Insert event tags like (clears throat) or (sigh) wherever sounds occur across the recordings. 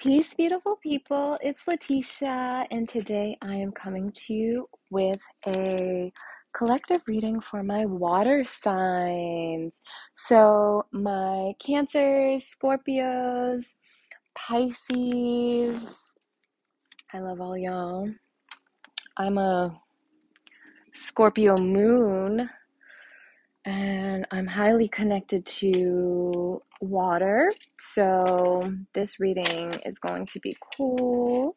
Peace, beautiful people. It's Letitia, and today I am coming to you with a collective reading for my water signs. So, my Cancers, Scorpios, Pisces. I love all y'all. I'm a Scorpio moon, and I'm highly connected to water. So, this reading is going to be cool.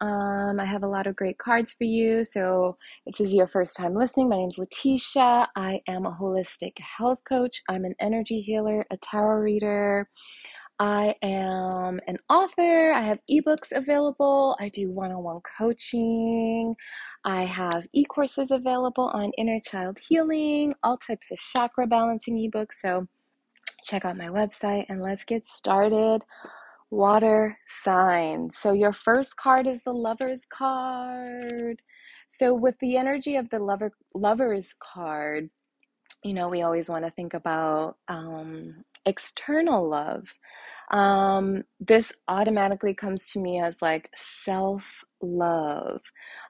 Um, I have a lot of great cards for you. So, if this is your first time listening, my name is Letitia. I am a holistic health coach, I'm an energy healer, a tarot reader. I am an author. I have ebooks available. I do one on one coaching. I have e courses available on inner child healing, all types of chakra balancing ebooks. So, check out my website and let's get started. Water signs. So, your first card is the Lover's card. So, with the energy of the lover, Lover's card, you know, we always want to think about um, external love. Um, this automatically comes to me as like self love.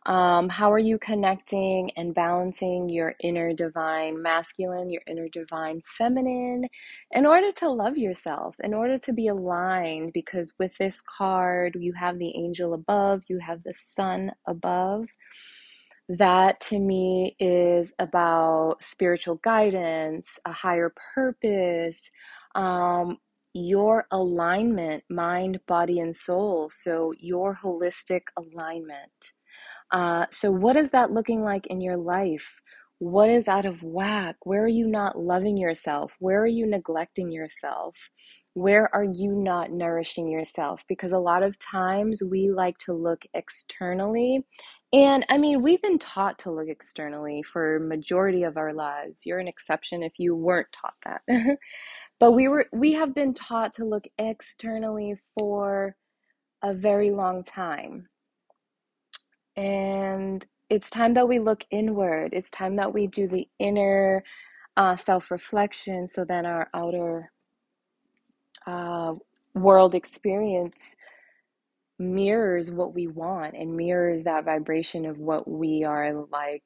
Um, how are you connecting and balancing your inner divine masculine, your inner divine feminine, in order to love yourself, in order to be aligned? Because with this card, you have the angel above, you have the sun above. That to me is about spiritual guidance, a higher purpose, um, your alignment, mind, body, and soul. So, your holistic alignment. Uh, so, what is that looking like in your life? What is out of whack? Where are you not loving yourself? Where are you neglecting yourself? Where are you not nourishing yourself? Because a lot of times we like to look externally. And I mean, we've been taught to look externally for majority of our lives. You're an exception if you weren't taught that. (laughs) But we were we have been taught to look externally for a very long time. And it's time that we look inward. It's time that we do the inner uh, self reflection so then our outer uh, world experience mirrors what we want and mirrors that vibration of what we are like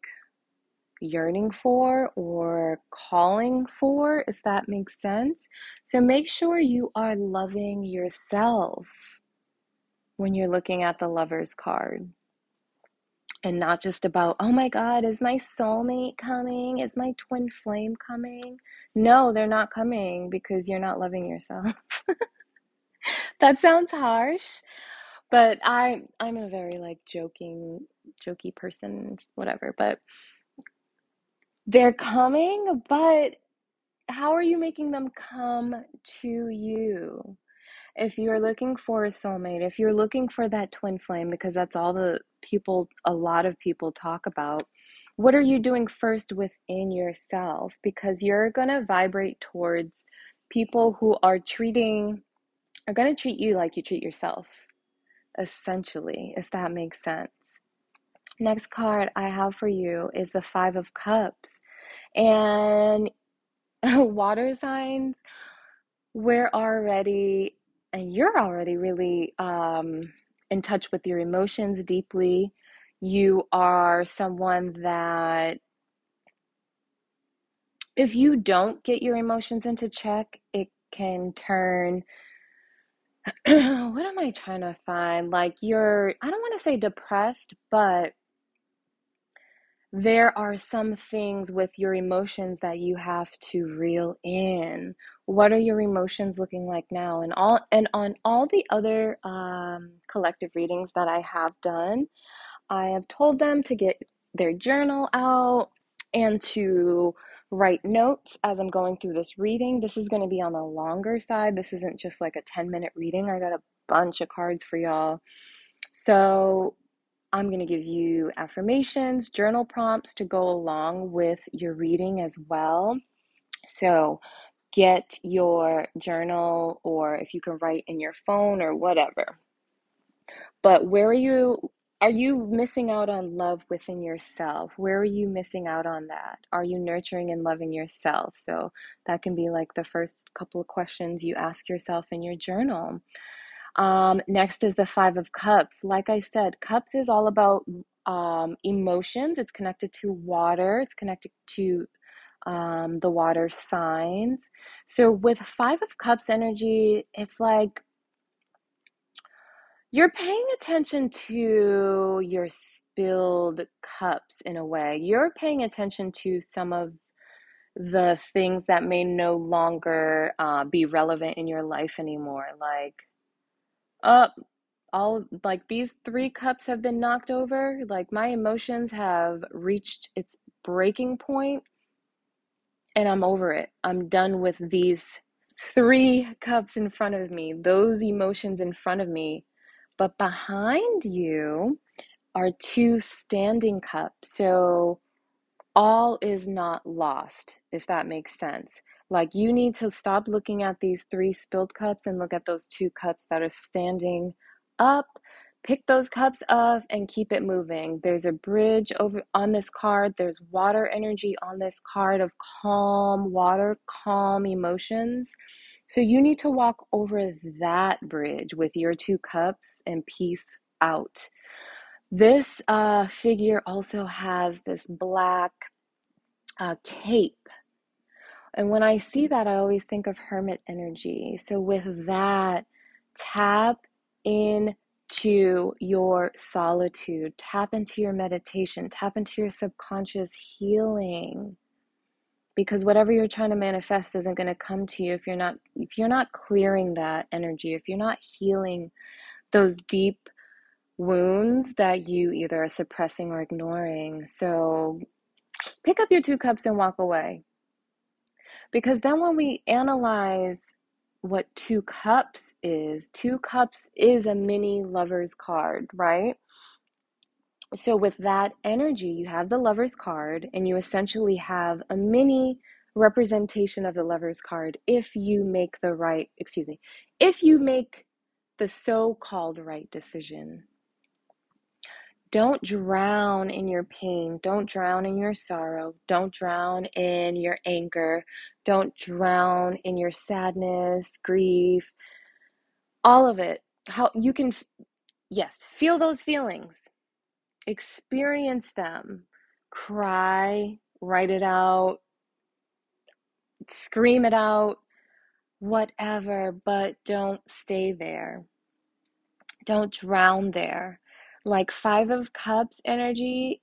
yearning for or calling for, if that makes sense. So make sure you are loving yourself when you're looking at the lover's card. And not just about, oh my God, is my soulmate coming? Is my twin flame coming? No, they're not coming because you're not loving yourself. (laughs) that sounds harsh, but I I'm a very like joking jokey person, whatever. But they're coming, but how are you making them come to you? If you're looking for a soulmate, if you're looking for that twin flame, because that's all the people, a lot of people talk about, what are you doing first within yourself? Because you're going to vibrate towards people who are treating, are going to treat you like you treat yourself, essentially, if that makes sense. Next card I have for you is the Five of Cups. And (laughs) water signs, we're already, and you're already really um, in touch with your emotions deeply. You are someone that, if you don't get your emotions into check, it can turn. (clears throat) what am I trying to find? Like, you're, I don't want to say depressed, but there are some things with your emotions that you have to reel in. What are your emotions looking like now? And all and on all the other um, collective readings that i have done i have told them to get their journal out and to write notes as i'm going through this reading. This is going to be on the longer side. This isn't just like a 10 minute reading. I got a bunch of cards for y'all. So I'm going to give you affirmations, journal prompts to go along with your reading as well. So get your journal, or if you can write in your phone or whatever. But where are you? Are you missing out on love within yourself? Where are you missing out on that? Are you nurturing and loving yourself? So that can be like the first couple of questions you ask yourself in your journal. Um, next is the Five of Cups. Like I said, Cups is all about um, emotions. It's connected to water. It's connected to um, the water signs. So with Five of Cups energy, it's like you're paying attention to your spilled cups in a way. You're paying attention to some of the things that may no longer uh, be relevant in your life anymore. Like, uh, all like these three cups have been knocked over. Like, my emotions have reached its breaking point, and I'm over it. I'm done with these three cups in front of me, those emotions in front of me. But behind you are two standing cups. So, all is not lost, if that makes sense. Like you need to stop looking at these three spilled cups and look at those two cups that are standing up. Pick those cups up and keep it moving. There's a bridge over on this card. There's water energy on this card of calm water, calm emotions. So you need to walk over that bridge with your two cups and peace out. This uh, figure also has this black uh, cape. And when I see that, I always think of hermit energy. So, with that, tap into your solitude, tap into your meditation, tap into your subconscious healing. Because whatever you're trying to manifest isn't going to come to you if you're not if you're not clearing that energy, if you're not healing those deep wounds that you either are suppressing or ignoring. So pick up your two cups and walk away. Because then when we analyze what two cups is, two cups is a mini lover's card, right? So with that energy, you have the lover's card and you essentially have a mini representation of the lover's card if you make the right, excuse me, if you make the so called right decision. Don't drown in your pain. Don't drown in your sorrow. Don't drown in your anger. Don't drown in your sadness, grief, all of it. How you can, yes, feel those feelings, experience them, cry, write it out, scream it out, whatever, but don't stay there. Don't drown there like five of cups energy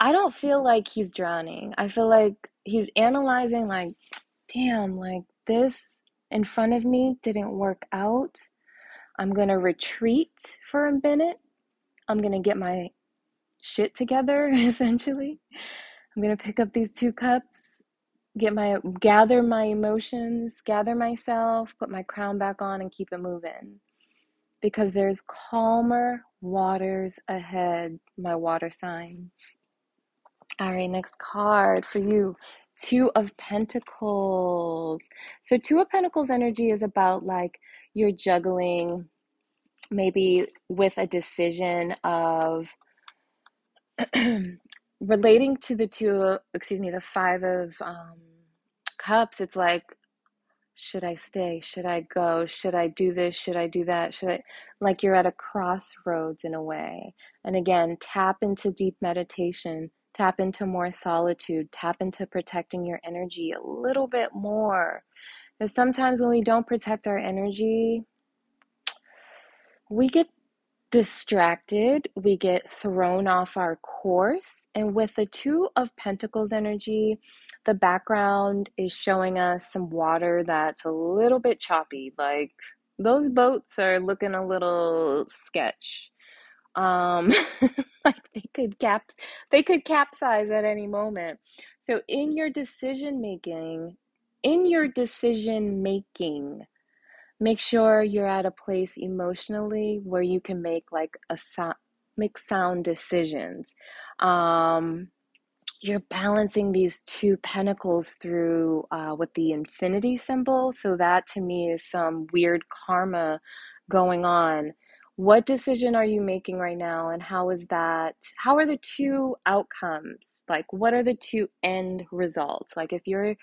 i don't feel like he's drowning. I feel like he's analyzing like damn like this in front of me didn't work out. I'm gonna retreat for a minute. I'm gonna get my shit together (laughs) essentially. I'm gonna pick up these two cups get my gather my emotions gather myself put my crown back on and keep it moving because there's calmer waters ahead, my water signs. All right, next card for you. Two of Pentacles. So, Two of Pentacles energy is about like you're juggling maybe with a decision of (clears throat) relating to the two, excuse me, the Five of um, Cups. It's like should I stay? Should I go? Should I do this? Should I do that? Should I like you're at a crossroads in a way. And again, tap into deep meditation, tap into more solitude, tap into protecting your energy a little bit more. Because sometimes when we don't protect our energy, we get distracted, we get thrown off our course. And with the Two of Pentacles energy, the background is showing us some water that's a little bit choppy. Like those boats are looking a little sketch. Um, (laughs) like they could cap, they could capsize at any moment. So in your decision making, in your decision making, make sure you're at a place emotionally where you can make like a sound make sound decisions um you're balancing these two pentacles through uh, with the infinity symbol so that to me is some weird karma going on what decision are you making right now and how is that how are the two outcomes like what are the two end results like if you're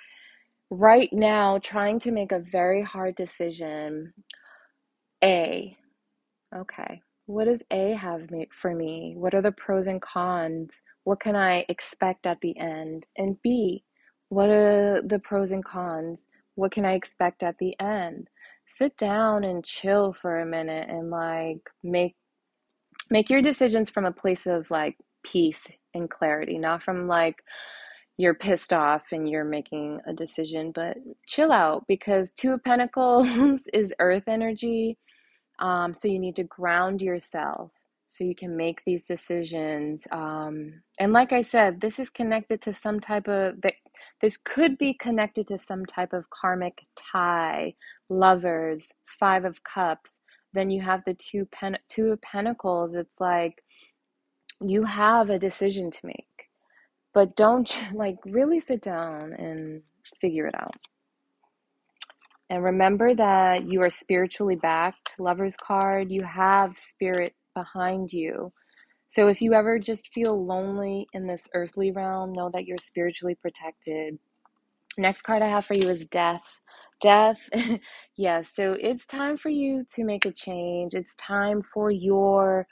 right now trying to make a very hard decision A. Okay. What does A have for me? What are the pros and cons? What can I expect at the end? And B, what are the pros and cons? What can I expect at the end? Sit down and chill for a minute and like make make your decisions from a place of like peace and clarity, not from like you're pissed off and you're making a decision, but chill out because Two of Pentacles (laughs) is earth energy um, so you need to ground yourself so you can make these decisions. Um, and like I said, this is connected to some type of that this could be connected to some type of karmic tie, lovers, five of cups. Then you have the two pen two of pentacles. It's like you have a decision to make, but don't (laughs) like really sit down and figure it out. And remember that you are spiritually backed. Lover's card, you have spirit behind you. So if you ever just feel lonely in this earthly realm, know that you're spiritually protected. Next card I have for you is death. Death, (laughs) yes. So it's time for you to make a change. It's time for your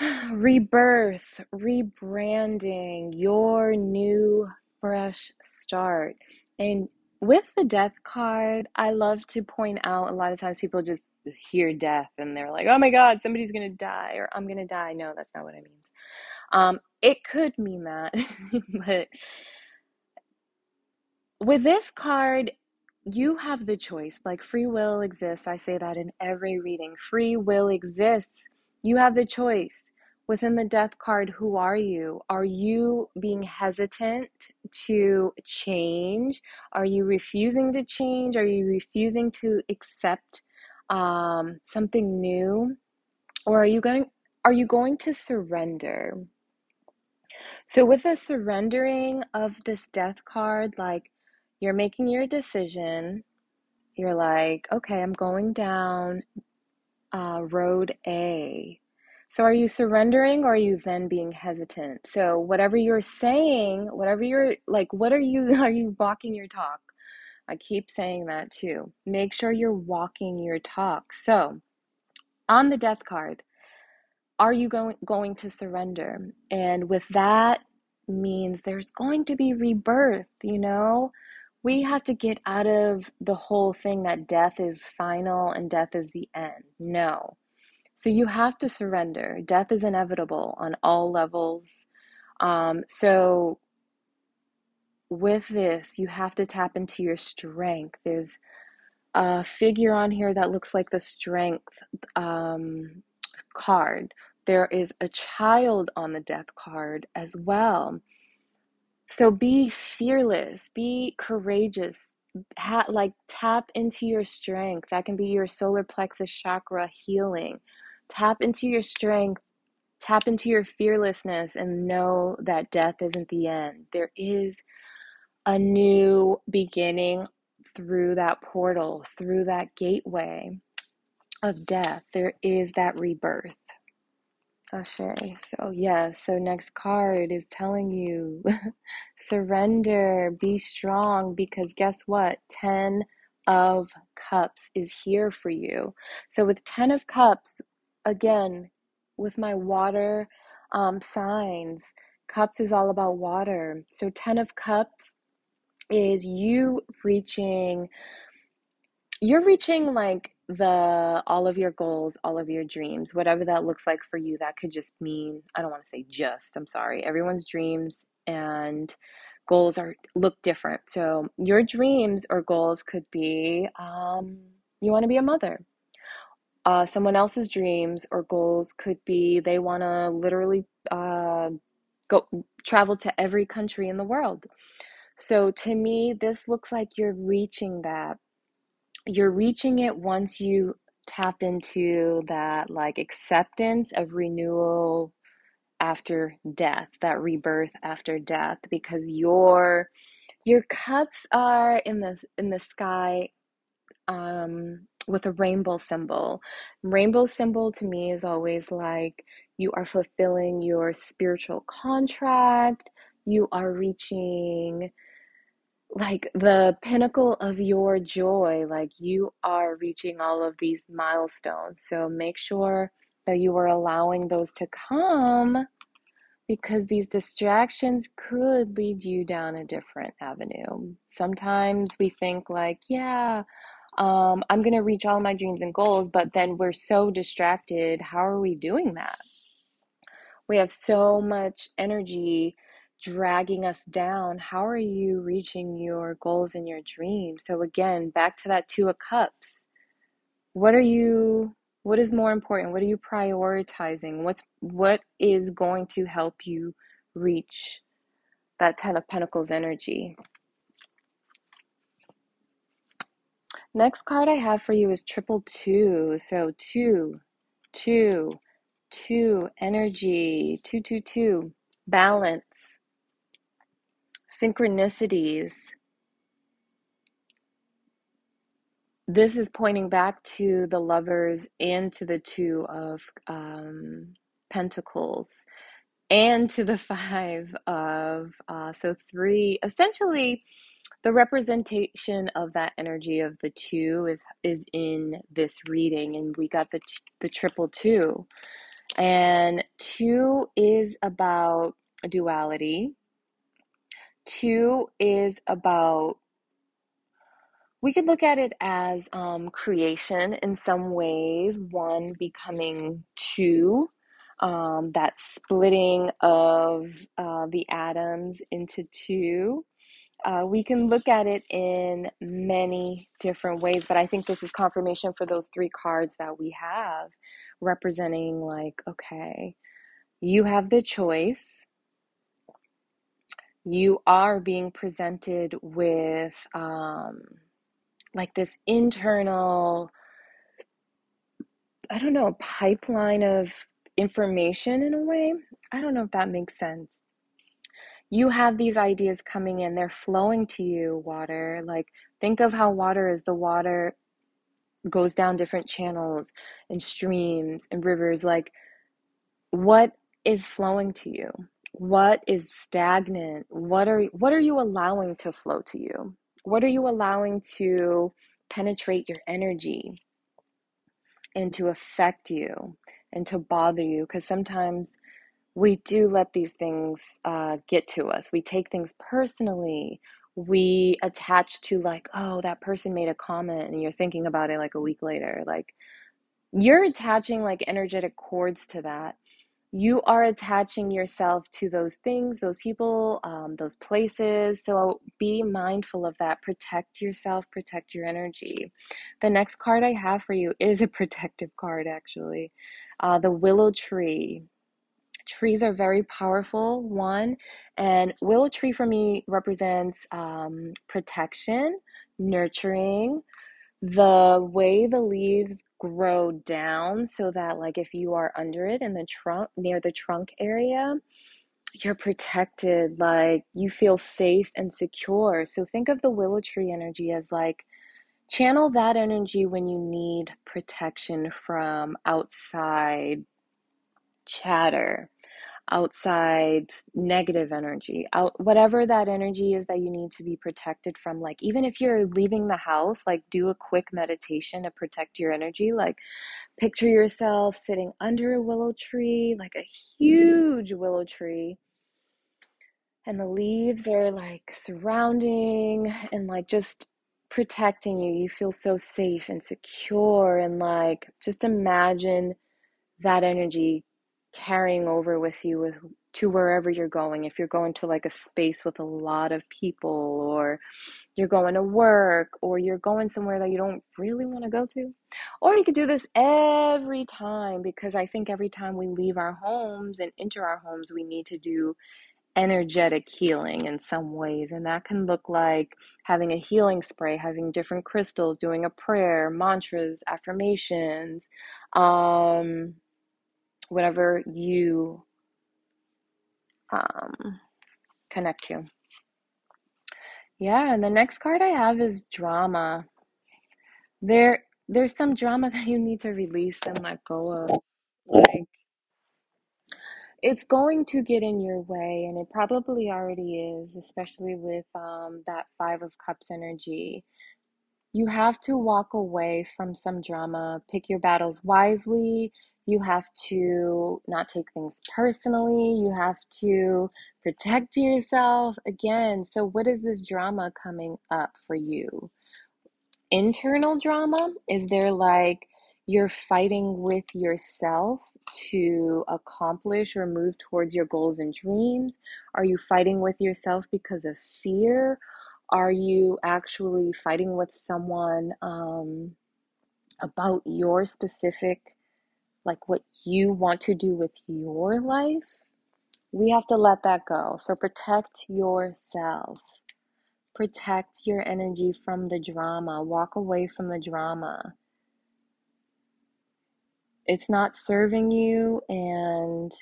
(sighs) rebirth, rebranding, your new fresh start. And with the death card, I love to point out a lot of times people just hear death and they're like, oh my God, somebody's going to die or I'm going to die. No, that's not what it means. Um, it could mean that, (laughs) but with this card, you have the choice. Like free will exists. I say that in every reading. Free will exists. You have the choice within the death card, who are you? Are you being hesitant to change? Are you refusing to change? Are you refusing to accept um, something new? Or are you going are you going to surrender? So with the surrendering of this death card, like you're making your decision, you're like, okay, I'm going down uh, road A. So are you surrendering or are you then being hesitant? So whatever you're saying, whatever you're like, what are you (laughs) are you walking your talk? I keep saying that too. Make sure you're walking your talk. So on the death card, are you going going to surrender? And with that means there's going to be rebirth, you know? We have to get out of the whole thing that death is final and death is the end. No so you have to surrender. Death is inevitable on all levels. Um, so with this, you have to tap into your strength. There's a figure on here that looks like the strength um, card. There is a child on the death card as well. So be fearless, be courageous, ha- like tap into your strength. That can be your solar plexus chakra healing. Tap into your strength, tap into your fearlessness, and know that death isn't the end. There is a new beginning through that portal, through that gateway of death. There is that rebirth. Ashe. So, yeah, so next card is telling you (laughs) surrender, be strong, because guess what? 10 of Cups is here for you. So, with 10 of Cups, again, with my water um, signs, cups is all about water. So, 10 of cups is you reaching, you're reaching like the all of your goals, all of your dreams, whatever that looks like for you. That could just mean, I don't want to say just, I'm sorry. Everyone's dreams and goals are look different. So, your dreams or goals could be um, you want to be a mother uh, someone else's dreams or goals could be they want to literally uh, go travel to every country in the world. So to me, this looks like you're reaching that. You're reaching it once you tap into that like acceptance of renewal after death, that rebirth after death, because your your cups are in the in the sky um with a rainbow symbol. Rainbow symbol to me is always like you are fulfilling your spiritual contract, you are reaching like the pinnacle of your joy. Like you are reaching all of these milestones. So make sure that you are allowing those to come because these distractions could lead you down a different avenue. Sometimes we think, like, yeah, um, I'm going to reach all my dreams and goals, but then we're so distracted. How are we doing that? We have so much energy dragging us down. How are you reaching your goals and your dreams? So, again, back to that Two of Cups. What are you? What is more important? What are you prioritizing? What's what is going to help you reach that Ten of Pentacles energy? Next card I have for you is triple two. So two, two, two, energy, two, two, two, balance, synchronicities. This is pointing back to the lovers and to the two of um, pentacles and to the (laughs) five of uh, so three. Essentially the representation of that energy of the two is is in this reading and we got the the triple two. And two is about duality two is about we could look at it as um, creation in some ways one becoming two um, that splitting of uh, the atoms into two uh, we can look at it in many different ways, but I think this is confirmation for those three cards that we have representing, like, okay, you have the choice. You are being presented with um, like this internal, I don't know, pipeline of information in a way. I don't know if that makes sense you have these ideas coming in, they're flowing to you, water. Like, think of how water is the water goes down different channels and streams and rivers. Like, what is flowing to you? What is stagnant? What are what are you allowing to flow to you? What are you allowing to penetrate your energy and to affect you and to bother you? Because sometimes we do let these things uh, get to us. We take things personally. We attach to, like, oh, that person made a comment, and you're thinking about it like a week later. Like, you're attaching like energetic cords to that. You are attaching yourself to those things, those people, um, those places. So be mindful of that. Protect yourself, protect your energy. The next card I have for you is a (laughs) protective card, actually. Uh, the willow tree trees are very powerful one and willow tree for me represents um, protection nurturing the way the leaves grow down so that like if you are under it in the trunk near the trunk area you're protected like you feel safe and secure. So think of the willow tree energy as like channel that energy when you need protection from outside chatter outside negative energy out whatever that energy is that you need to be protected from like even if you're leaving the house like do a quick meditation to protect your energy like picture yourself sitting under a willow tree like a huge willow tree and the leaves are like surrounding and like just protecting you. You feel so safe and secure and like just imagine that energy carrying over with you with to wherever you're going. If you're going to like a space with a lot of people or you're going to work or you're going somewhere that you don't really want to go to or you could do this every time because i think every time we leave our homes and enter our homes we need to do energetic healing in some ways. And that can look like having a healing spray having different crystals doing a prayer mantras affirmations um whatever you um, connect to. Yeah, and the next card I have is drama. There, there's some drama (laughs) that you need to release and let go of. Like, it's going to get in your way, and it probably already is, especially with um, that Five of Cups energy. You have to walk away from some drama, pick your battles wisely. You have to not take things personally. You have to protect yourself. Again, so what is this drama coming up for you? internal drama? Is there like you're fighting with yourself to accomplish or move towards your goals and dreams? Are you fighting with yourself because of fear? Are you actually fighting with someone um, about your specific, like what you want to do with your life? We have to let that go. So protect yourself. Protect your energy from the drama. Walk away from the drama. It's not serving you, and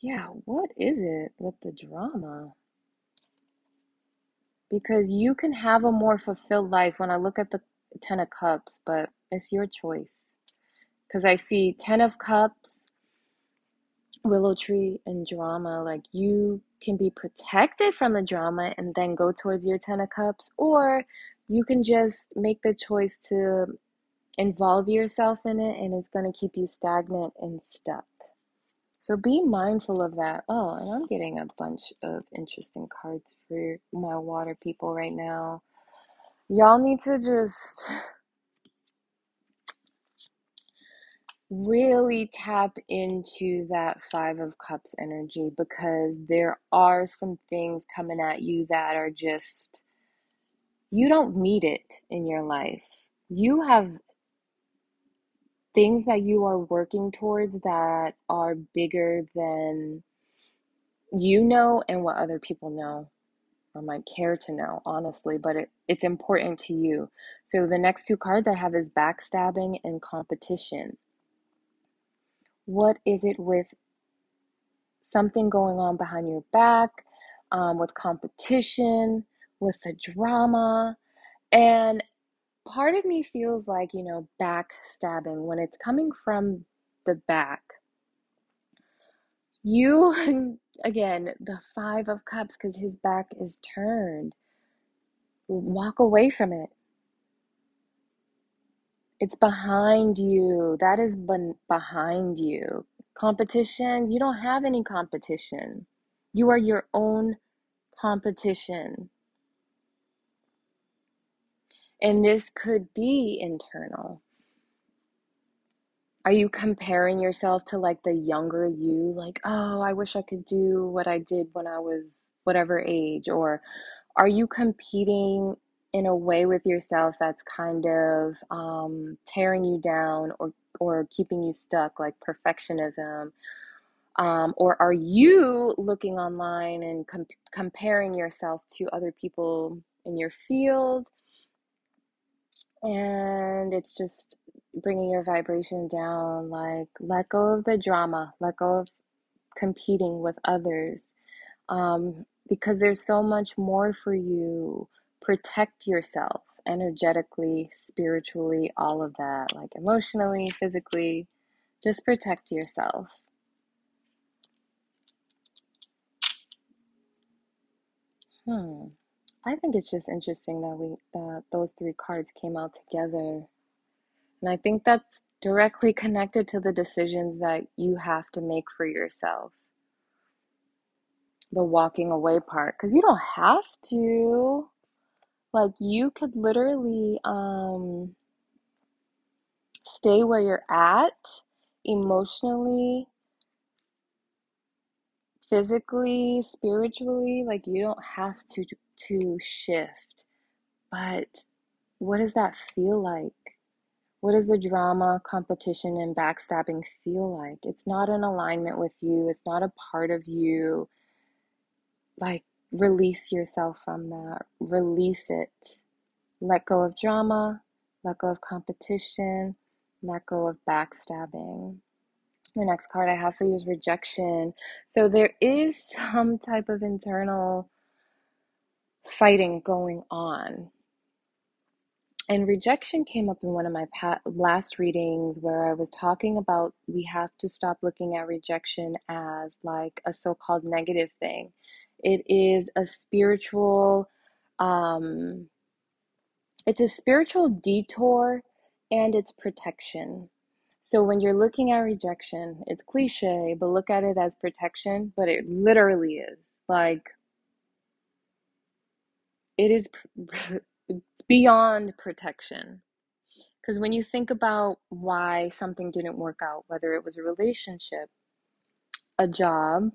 yeah, what is it with the drama? Because you can have a more fulfilled life when I look at the Ten of Cups, but it's your choice. Because I see Ten of Cups willow tree and drama. Like you can be protected from the drama and then go towards your ten of cups or you can just make the choice to involve yourself in it and it's going to keep you stagnant and stuck. So be mindful of that. Oh and i'm getting a bunch of interesting cards for my water people right now y'all need to just really tap into that Five of Cups energy because there are some things coming at you that are just, you don't need it in your life. You have things that you are working towards that are bigger than you know and what other people know or might care to know, honestly, but it, it's important to you. So the next two cards I have is backstabbing and competition. What is it with something going on behind your back, um, with competition, with the drama? And part of me feels like, you know, backstabbing when it's coming from the back. You, (laughs) again, the Five of Cups, because his back is turned. Walk away from it. It's behind you. That is behind you. Competition, you don't have any competition. You are your own competition. And this could be internal. Are you comparing yourself to like the younger you? Like, oh, I wish I could do what I did when I was whatever age? Or are you competing in a way with yourself that's kind of um, tearing you down or or keeping you stuck, like perfectionism? Um, or are you looking online and com- comparing yourself to other people in your field? And it's just bringing your vibration down. Like, let go of the drama, let go of competing with others. Um, because there's so much more for you protect yourself energetically, spiritually, all of that, like emotionally, physically. Just protect yourself. Hmm. I think it's just interesting that we that those three cards came out together. And I think that's directly connected to the decisions that you have to make for yourself. The walking away part cuz you don't have to like you could literally um, stay where you're at emotionally, physically, spiritually. Like you don't have to to shift. But what does that feel like? What does the drama, competition, and backstabbing feel like? It's not in alignment with you. It's not a part of you. Like Release yourself from that. Release it. Let go of drama. Let go of competition. Let go of backstabbing. The next card I have for you is rejection. So there is (laughs) some type of internal fighting going on. And rejection came up in one of my last readings where I was talking about we have to stop looking at rejection as like a so called negative thing. It is a spiritual, um, it's a spiritual detour and it's protection. So when you're looking at rejection, it's cliche, but look at it as protection, but it literally is. Like, it is (laughs) it's beyond protection. Because when you think about why something didn't work out whether it was a relationship a job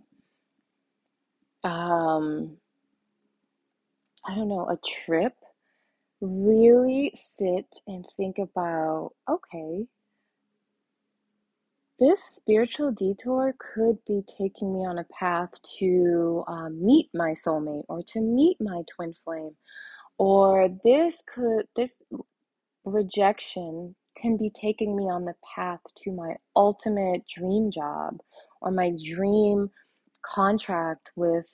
um i don't know a trip really sit and think about okay this spiritual detour could be taking me on a path to um, meet my soulmate or to meet my twin flame or this could this rejection can be taking me on the path to my ultimate dream job or my dream contract with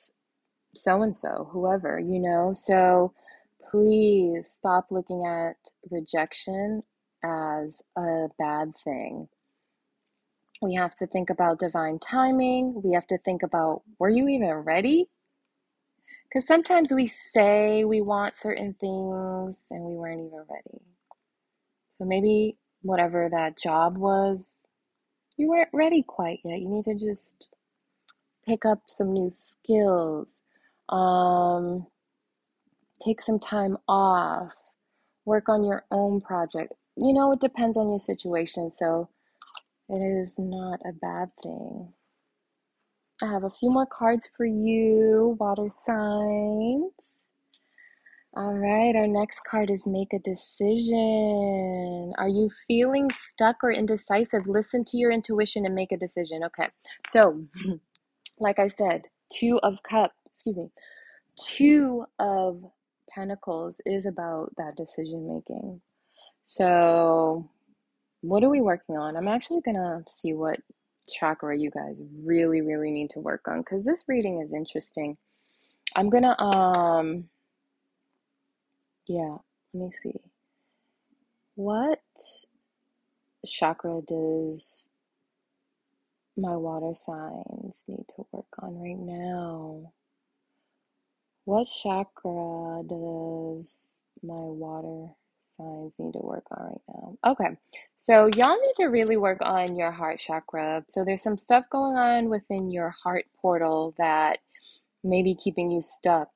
so and so, whoever, you know? So please stop looking at rejection as a bad thing. We have to think about divine timing. We have to think about were you even ready? Because sometimes we say we want certain things and we weren't even ready. So maybe whatever that job was, you weren't ready quite yet. You need to just pick up some new skills, um, take some time off, work on your own project. You know, it depends on your situation, so it is not a bad thing. I have a few more cards for you, water signs. All right, our next card is make a decision. Are you feeling stuck or indecisive? Listen to your intuition and make a decision. Okay, so (clears throat) like I said, two of cups, excuse me, two of pentacles is about that decision making. So, what are we working on? I'm actually gonna see what chakra you guys really, really need to work on because this reading is interesting. I'm gonna, um, yeah, let me see. What chakra does my water signs need to work on right now? What chakra does my water signs need to work on right now? Okay, so y'all need to really work on your heart chakra. So there's some stuff going on within your heart portal that may be keeping you stuck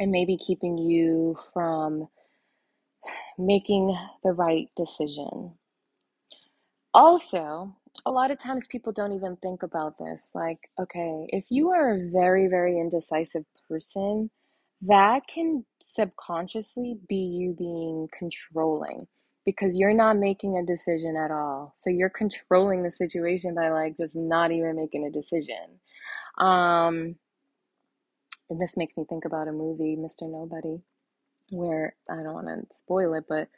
and maybe keeping you from making the right decision. Also, a lot of times people don't even think about this. Like, okay, if you are a very, very indecisive person, that can subconsciously be you being controlling because you're not making a decision at all. So you're controlling the situation by like just not even making a decision. Um, and this makes me think about a movie, Mr. Nobody, where I don't want to spoil it, but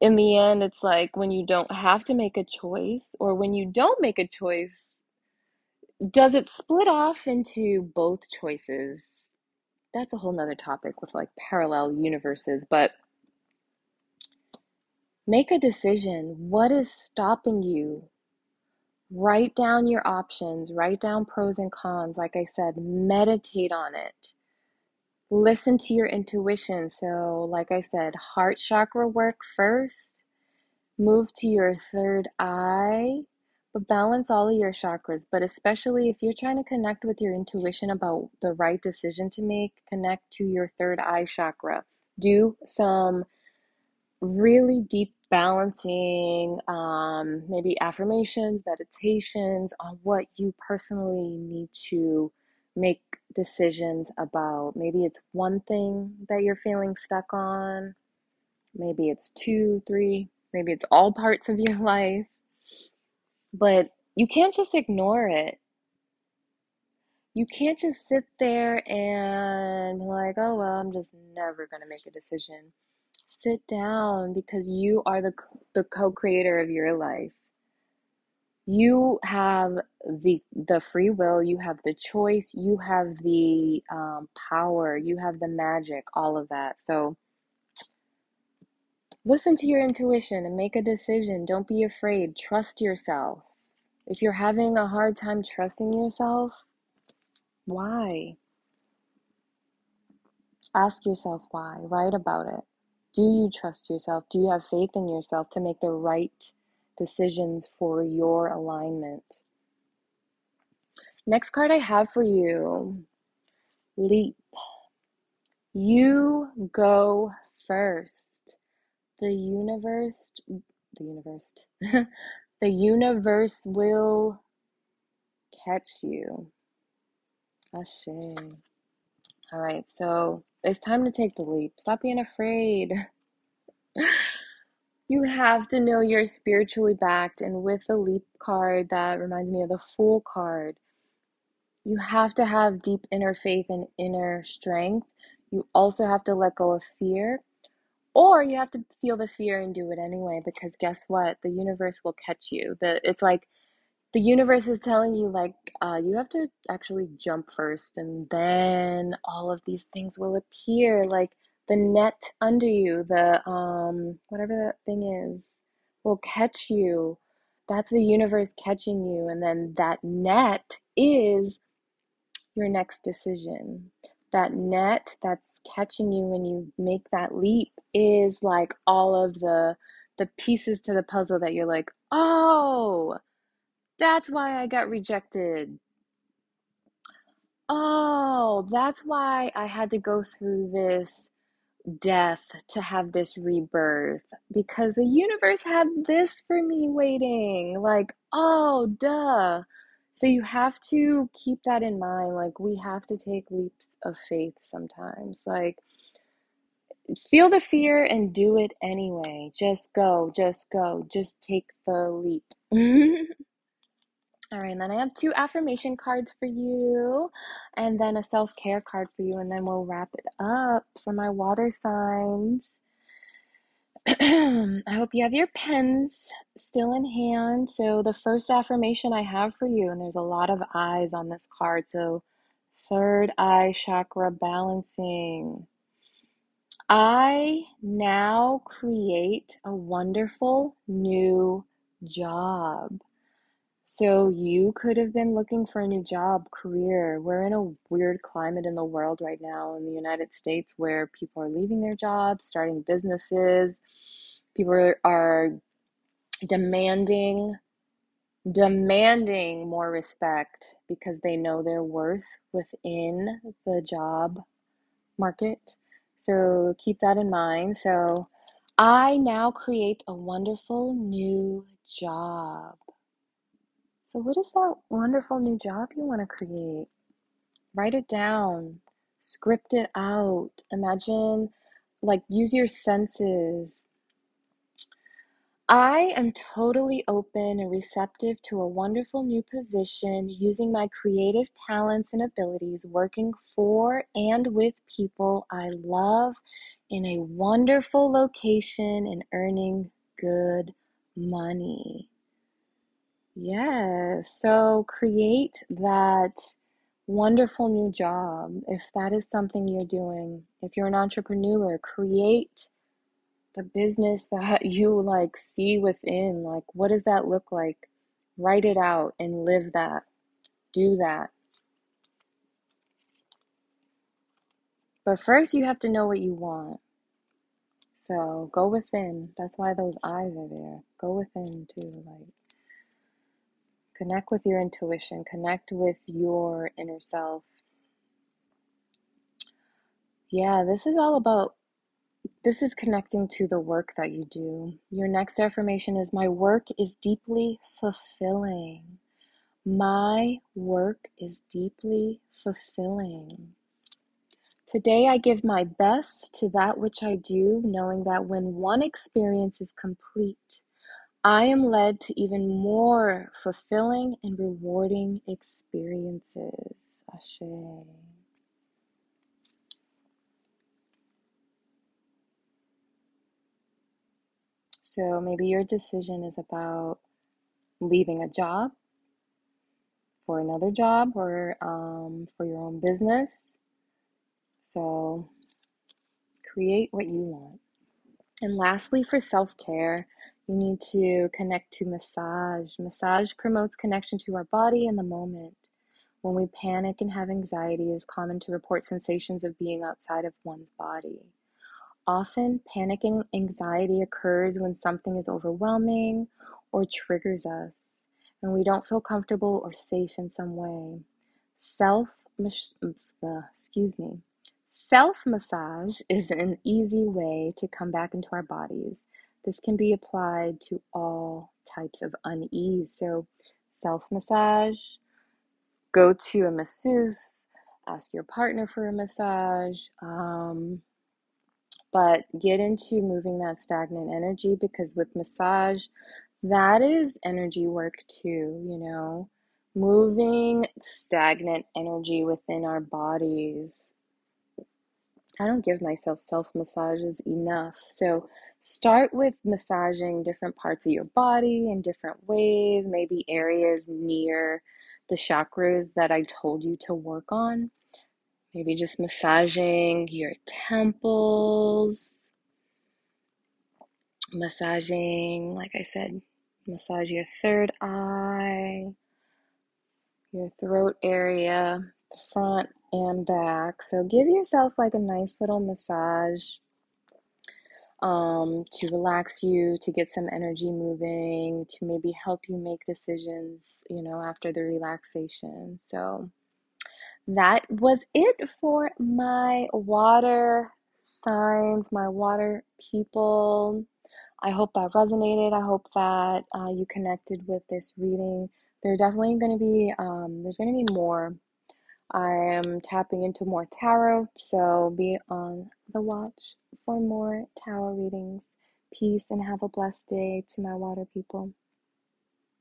in the end, it's like when you don't have to make a choice, or when you don't make a choice, does it split off into both choices? That's a whole nother topic with like parallel universes, but make a decision. What is stopping you? Write down your options, write down pros and cons. Like I said, meditate on it. Listen to your intuition. So, like I said, heart chakra work first, move to your third eye, but balance all of your chakras. But especially if you're trying to connect with your intuition about the right decision to make, connect to your third eye chakra. Do some really deep balancing, um, maybe affirmations, meditations on what you personally need to make decisions about. Maybe it's one thing that you're feeling stuck on, maybe it's two, three, maybe it's all parts of your (laughs) life, but you can't just ignore it. You can't just sit there and like, oh, well, I'm just never going to make a decision. Sit down because you are the the co-creator of your life. You have the the free will you have the choice you have the um, power you have the magic all of that. So Listen to your intuition and make a decision. Don't be afraid. Trust yourself. If you're having a hard time trusting yourself, why? Ask yourself why. Write about it. Do you trust yourself? Do you have faith in yourself to make the right decisions for your alignment? Next card I have for you Leap. You go first. The universe, the universe, (laughs) the universe will catch you. Ashe. All right, so it's time to take the leap. Stop being afraid. (laughs) you have to know you're spiritually backed, and with the leap card, that reminds me of the fool card. You have to have deep inner faith and inner strength. You also have to let go of fear, or you have to feel the fear and do it anyway. Because guess what? The universe will catch you. The it's like the universe is telling you like uh, you have to actually jump first, and then all of these things will appear. Like the net under you, the um whatever that thing is, will catch you. That's the universe catching you, and then that net is your next decision. That net that's catching you when you make that leap is like all of the the pieces to the puzzle that you're like, "Oh, that's why I got rejected. Oh, that's why I had to go through this death to have this rebirth because the universe had this for me waiting. Like, oh, duh. So you have to keep that in mind. Like, we have to take leaps of faith sometimes. Like, feel the fear and do it anyway. Just go, just go, just take the leap. (laughs) All right, and then I have two affirmation cards for you, and then a self care card for you, and then we'll wrap it up for my water signs. (clears throat) I hope you have your pens still in hand. So, the first affirmation I have for you, and there's a lot of eyes on this card. So, third eye chakra balancing. I now create a wonderful new job. So you could have been looking for a new job, career. We're in a weird climate in the world right now in the United States where people are leaving their jobs, starting businesses. People are demanding demanding more respect because they know their worth within the job market. So keep that in mind. So I now create a wonderful new job. So, what is that wonderful new job you want to create? Write it down, script it out. Imagine, like, use your senses. I am totally open and receptive to a wonderful new position using my creative talents and abilities, working for and with people I love in a wonderful location and earning good money. Yes. So create that wonderful new job. If that is something you're doing, if you're an entrepreneur, create the business (laughs) that you like see within. Like, what does that look like? Write it out and live that. Do that. But first, you have to know what you want. So go within. That's why those eyes are there. Go within too. Like, Connect with your intuition, connect with your inner self. Yeah, this is all about this is connecting to the work that you do. Your next affirmation is My work is deeply fulfilling. My work is deeply fulfilling. Today, I give my best to that which I do, knowing that when one experience is complete, I am led to even more fulfilling and rewarding experiences. Ashe. So maybe your decision is about leaving a job for another job or um, for your own business. So create what you want. And lastly, for self care, you need to connect to massage. Massage promotes connection to our body in the moment. When we panic and have anxiety, it is common to report sensations of being outside of one's body. Often, panic and anxiety occurs when something is overwhelming or triggers us, and we don't feel comfortable or safe in some way. Self, uh, excuse me, self massage is an easy way to come back into our bodies. This can be applied to all types of unease. So, self massage, go to a masseuse, ask your partner for a massage. Um, but get into moving that stagnant energy because with massage, that is energy work too, you know, moving stagnant energy within our bodies. I don't give myself self massages enough. So start with massaging different parts of your body in different ways, maybe areas near the chakras that I told you to work on. Maybe just massaging your temples, massaging, like I said, massage your third eye, your throat area, the front and back. So give yourself like a nice little massage um, to relax you, to get some energy moving, to maybe help you make decisions, you know, after the relaxation. So that was it for my water signs, my water people. I hope that resonated. I hope that uh, you connected with this reading. There's definitely going to be um, there's going to be more. I am tapping into more tarot, so be on the watch for more tarot readings. Peace and have a blessed day to my water people.